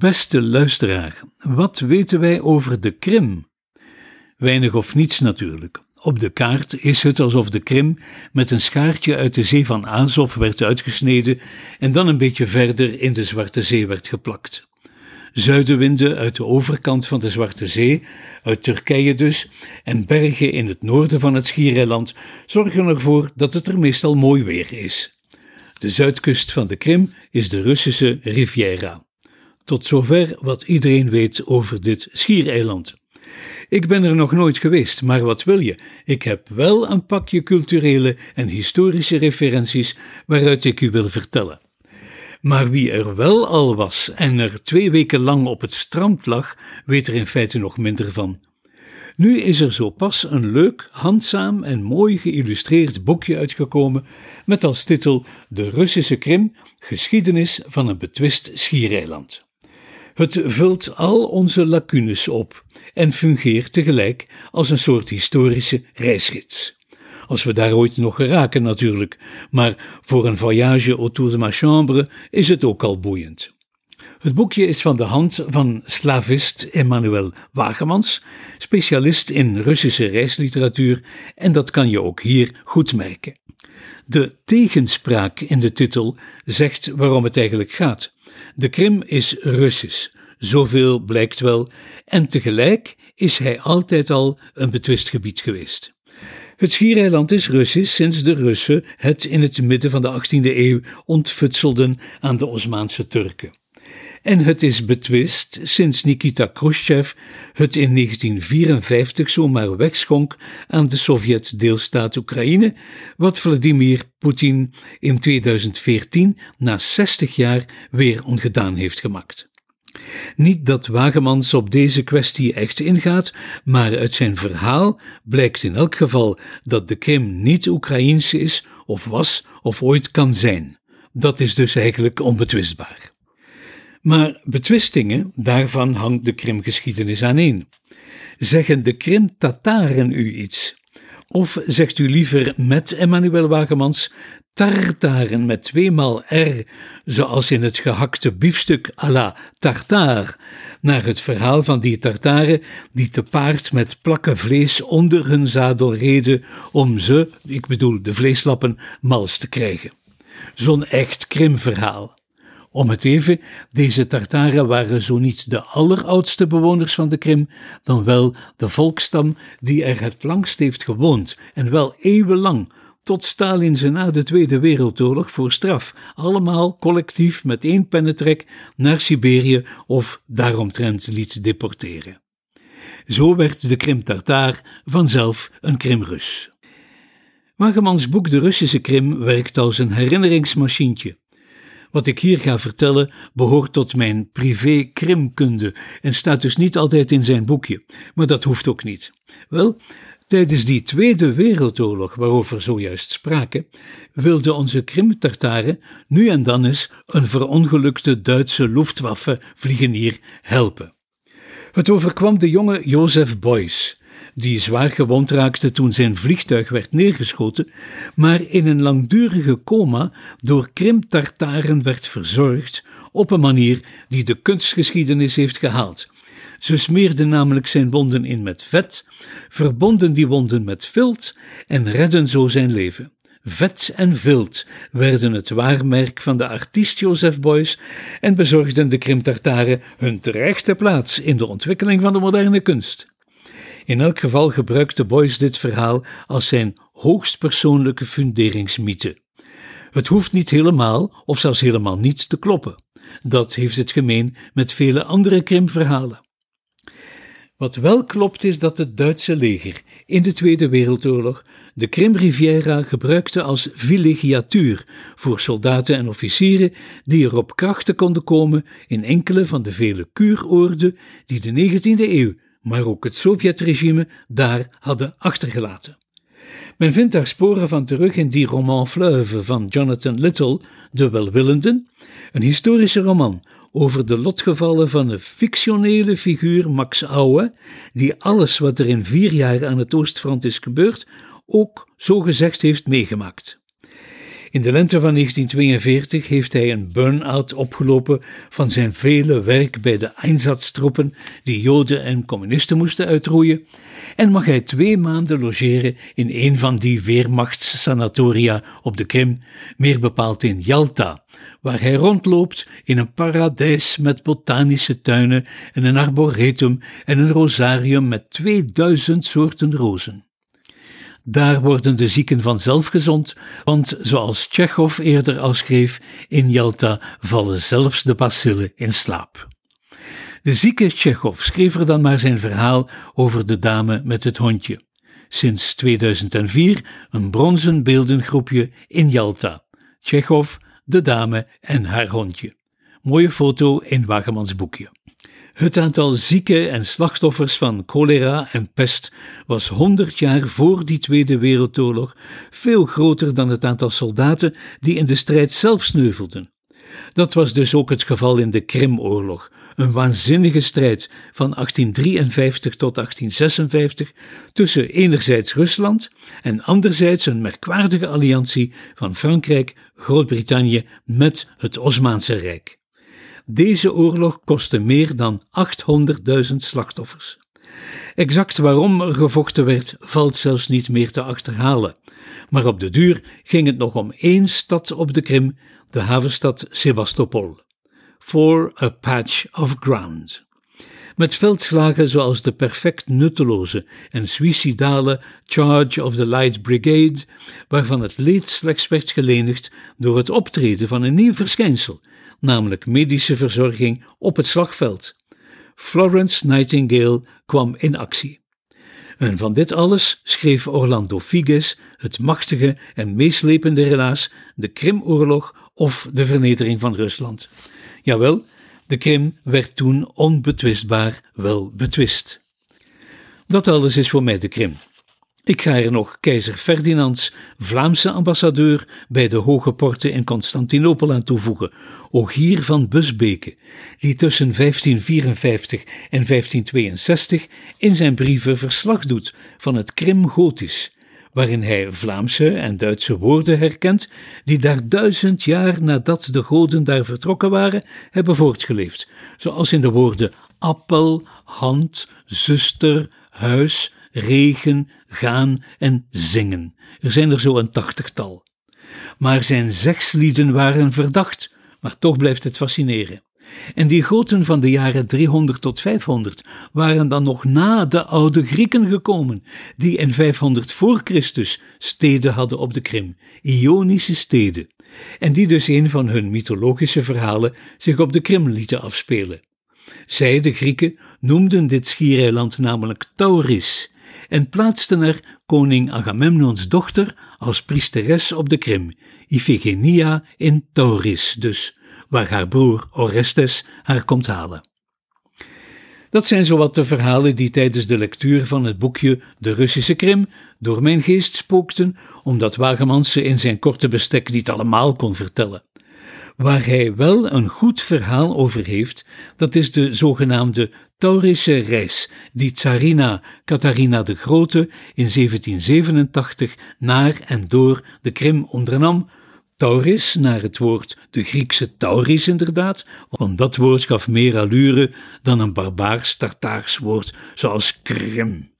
Beste luisteraar, wat weten wij over de Krim? Weinig of niets natuurlijk. Op de kaart is het alsof de Krim met een schaartje uit de zee van Azov werd uitgesneden en dan een beetje verder in de Zwarte Zee werd geplakt. Zuidenwinden uit de overkant van de Zwarte Zee, uit Turkije dus, en bergen in het noorden van het Schiereiland zorgen ervoor dat het er meestal mooi weer is. De zuidkust van de Krim is de Russische Riviera. Tot zover wat iedereen weet over dit schiereiland. Ik ben er nog nooit geweest, maar wat wil je? Ik heb wel een pakje culturele en historische referenties waaruit ik u wil vertellen. Maar wie er wel al was en er twee weken lang op het strand lag, weet er in feite nog minder van. Nu is er zo pas een leuk, handzaam en mooi geïllustreerd boekje uitgekomen met als titel De Russische Krim, geschiedenis van een betwist schiereiland. Het vult al onze lacunes op en fungeert tegelijk als een soort historische reisgids. Als we daar ooit nog geraken natuurlijk, maar voor een voyage autour de ma chambre is het ook al boeiend. Het boekje is van de hand van slavist Emmanuel Wagemans, specialist in Russische reisliteratuur, en dat kan je ook hier goed merken. De tegenspraak in de titel zegt waarom het eigenlijk gaat. De Krim is Russisch, zoveel blijkt wel, en tegelijk is hij altijd al een betwist gebied geweest. Het schiereiland is Russisch sinds de Russen het in het midden van de 18e eeuw ontfutselden aan de Osmaanse Turken. En het is betwist sinds Nikita Khrushchev het in 1954 zomaar wegschonk aan de Sovjet-deelstaat Oekraïne, wat Vladimir Poetin in 2014 na 60 jaar weer ongedaan heeft gemaakt. Niet dat Wagemans op deze kwestie echt ingaat, maar uit zijn verhaal blijkt in elk geval dat de Krim niet Oekraïens is, of was, of ooit kan zijn. Dat is dus eigenlijk onbetwistbaar. Maar betwistingen, daarvan hangt de Krimgeschiedenis aan een. Zeggen de Krim-Tataren u iets? Of zegt u liever met Emmanuel Wagemans tartaren met tweemaal R, zoals in het gehakte biefstuk à la tartare, naar het verhaal van die tartaren die te paard met plakken vlees onder hun zadel reden om ze, ik bedoel de vleeslappen, mals te krijgen. Zo'n echt krimverhaal. Om het even, deze Tartaren waren zo niet de alleroudste bewoners van de Krim, dan wel de volkstam die er het langst heeft gewoond en wel eeuwenlang, tot Stalin ze na de Tweede Wereldoorlog voor straf, allemaal collectief met één pennetrek naar Siberië of daaromtrent liet deporteren. Zo werd de Krim-Tartaar vanzelf een Krimrus. Wagemans boek De Russische Krim werkt als een herinneringsmachientje. Wat ik hier ga vertellen behoort tot mijn privé krimkunde en staat dus niet altijd in zijn boekje, maar dat hoeft ook niet. Wel, tijdens die Tweede Wereldoorlog waarover zojuist spraken, wilden onze Krim-Tartaren nu en dan eens een verongelukte Duitse Luftwaffe-vliegenier helpen. Het overkwam de jonge Joseph Beuys, die zwaar gewond raakte toen zijn vliegtuig werd neergeschoten, maar in een langdurige coma door Krim-Tartaren werd verzorgd op een manier die de kunstgeschiedenis heeft gehaald. Ze smeerden namelijk zijn wonden in met vet, verbonden die wonden met vilt en redden zo zijn leven. Vet en vilt werden het waarmerk van de artiest Joseph Beuys en bezorgden de Krimtartaren hun terechte plaats in de ontwikkeling van de moderne kunst. In elk geval gebruikte Boyce dit verhaal als zijn hoogstpersoonlijke funderingsmythe. Het hoeft niet helemaal, of zelfs helemaal niet, te kloppen. Dat heeft het gemeen met vele andere krimverhalen. Wat wel klopt is dat het Duitse leger in de Tweede Wereldoorlog de Krim-Riviera gebruikte als villégiatuur voor soldaten en officieren die er op krachten konden komen in enkele van de vele kuuroorden die de 19e eeuw maar ook het Sovjetregime daar hadden achtergelaten. Men vindt daar sporen van terug in die roman Fleuve van Jonathan Little, De Welwillenden, een historische roman over de lotgevallen van een fictionele figuur Max Aue, die alles wat er in vier jaar aan het Oostfront is gebeurd, ook zo gezegd heeft meegemaakt. In de lente van 1942 heeft hij een burn-out opgelopen van zijn vele werk bij de Einsatztroepen die Joden en communisten moesten uitroeien en mag hij twee maanden logeren in een van die weermachtssanatoria op de Krim, meer bepaald in Yalta, waar hij rondloopt in een paradijs met botanische tuinen en een arboretum en een rosarium met 2000 soorten rozen. Daar worden de zieken vanzelf gezond, want zoals Tsjechov eerder al schreef, in Yalta vallen zelfs de bacillen in slaap. De zieke Tsjechov schreef er dan maar zijn verhaal over de dame met het hondje. Sinds 2004 een bronzen beeldengroepje in Yalta. Tsjechov, de dame en haar hondje. Mooie foto in Wagemans boekje. Het aantal zieken en slachtoffers van cholera en pest was 100 jaar voor die Tweede Wereldoorlog veel groter dan het aantal soldaten die in de strijd zelf sneuvelden. Dat was dus ook het geval in de Krimoorlog, een waanzinnige strijd van 1853 tot 1856 tussen enerzijds Rusland en anderzijds een merkwaardige alliantie van Frankrijk, Groot-Brittannië met het Osmaanse Rijk. Deze oorlog kostte meer dan 800.000 slachtoffers. Exact waarom er gevochten werd, valt zelfs niet meer te achterhalen. Maar op de duur ging het nog om één stad op de Krim, de havenstad Sebastopol. For a patch of ground. Met veldslagen zoals de perfect nutteloze en suïcidale Charge of the Light Brigade, waarvan het leed slechts werd gelenigd door het optreden van een nieuw verschijnsel, namelijk medische verzorging op het slagveld. Florence Nightingale kwam in actie. En van dit alles schreef Orlando Figes het machtige en meeslepende relaas De Krimoorlog of de vernedering van Rusland. Jawel, de Krim werd toen onbetwistbaar wel betwist. Dat alles is voor mij de Krim. Ik ga er nog keizer Ferdinands Vlaamse ambassadeur bij de Hoge Porte in Constantinopel aan toevoegen, Ogier van Busbeke, die tussen 1554 en 1562 in zijn brieven verslag doet van het Krim-Gotisch, waarin hij Vlaamse en Duitse woorden herkent die daar duizend jaar nadat de goden daar vertrokken waren, hebben voortgeleefd, zoals in de woorden appel, hand, zuster, huis, regen, gaan en zingen. Er zijn er zo een tachtigtal. Maar zijn zegslieden waren verdacht, maar toch blijft het fascineren. En die goten van de jaren 300 tot 500 waren dan nog na de oude Grieken gekomen, die in 500 voor Christus steden hadden op de Krim, Ionische steden, en die dus een van hun mythologische verhalen zich op de Krim lieten afspelen. Zij, de Grieken, noemden dit schiereiland namelijk Tauris en plaatsten er koning Agamemnons dochter als priesteres op de Krim, Iphigenia in Tauris dus, waar haar broer Orestes haar komt halen. Dat zijn zowat de verhalen die tijdens de lectuur van het boekje De Russische Krim door mijn geest spookten, omdat Wagemans ze in zijn korte bestek niet allemaal kon vertellen. Waar hij wel een goed verhaal over heeft, dat is de zogenaamde Taurische reis die tsarina Catharina de Grote in 1787 naar en door de Krim ondernam. Tauris, naar het woord de Griekse Tauris inderdaad, want dat woord gaf meer allure dan een barbaars Tartaars woord zoals Krim.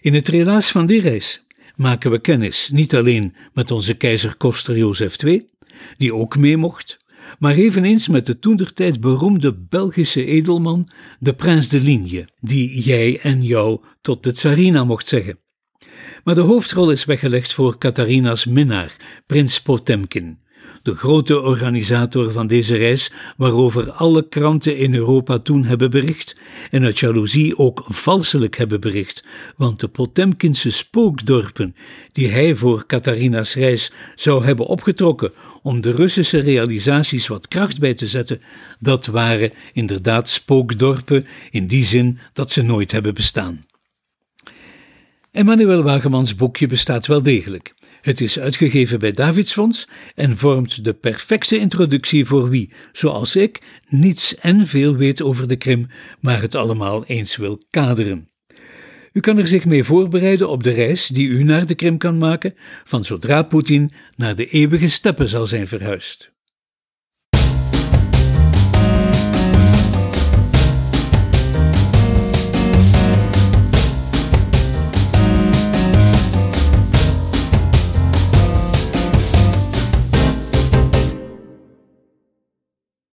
In het relaas van die reis maken we kennis niet alleen met onze keizer Koster Jozef II, die ook mee mocht, maar eveneens met de toentertijd beroemde Belgische edelman, de prins de Ligne, die jij en jou tot de tsarina mocht zeggen. Maar de hoofdrol is weggelegd voor Catharina's minnaar, prins Potemkin, de grote organisator van deze reis, waarover alle kranten in Europa toen hebben bericht en uit jaloezie ook valselijk hebben bericht, want de Potemkinse spookdorpen, die hij voor Catharina's reis zou hebben opgetrokken om de Russische realisaties wat kracht bij te zetten, dat waren inderdaad spookdorpen in die zin dat ze nooit hebben bestaan. Emmanuel Wagemans boekje bestaat wel degelijk. Het is uitgegeven bij Davidsfonds en vormt de perfecte introductie voor wie, zoals ik, niets en veel weet over de Krim, maar het allemaal eens wil kaderen. U kan er zich mee voorbereiden op de reis die u naar de Krim kan maken, van zodra Poetin naar de eeuwige steppen zal zijn verhuisd.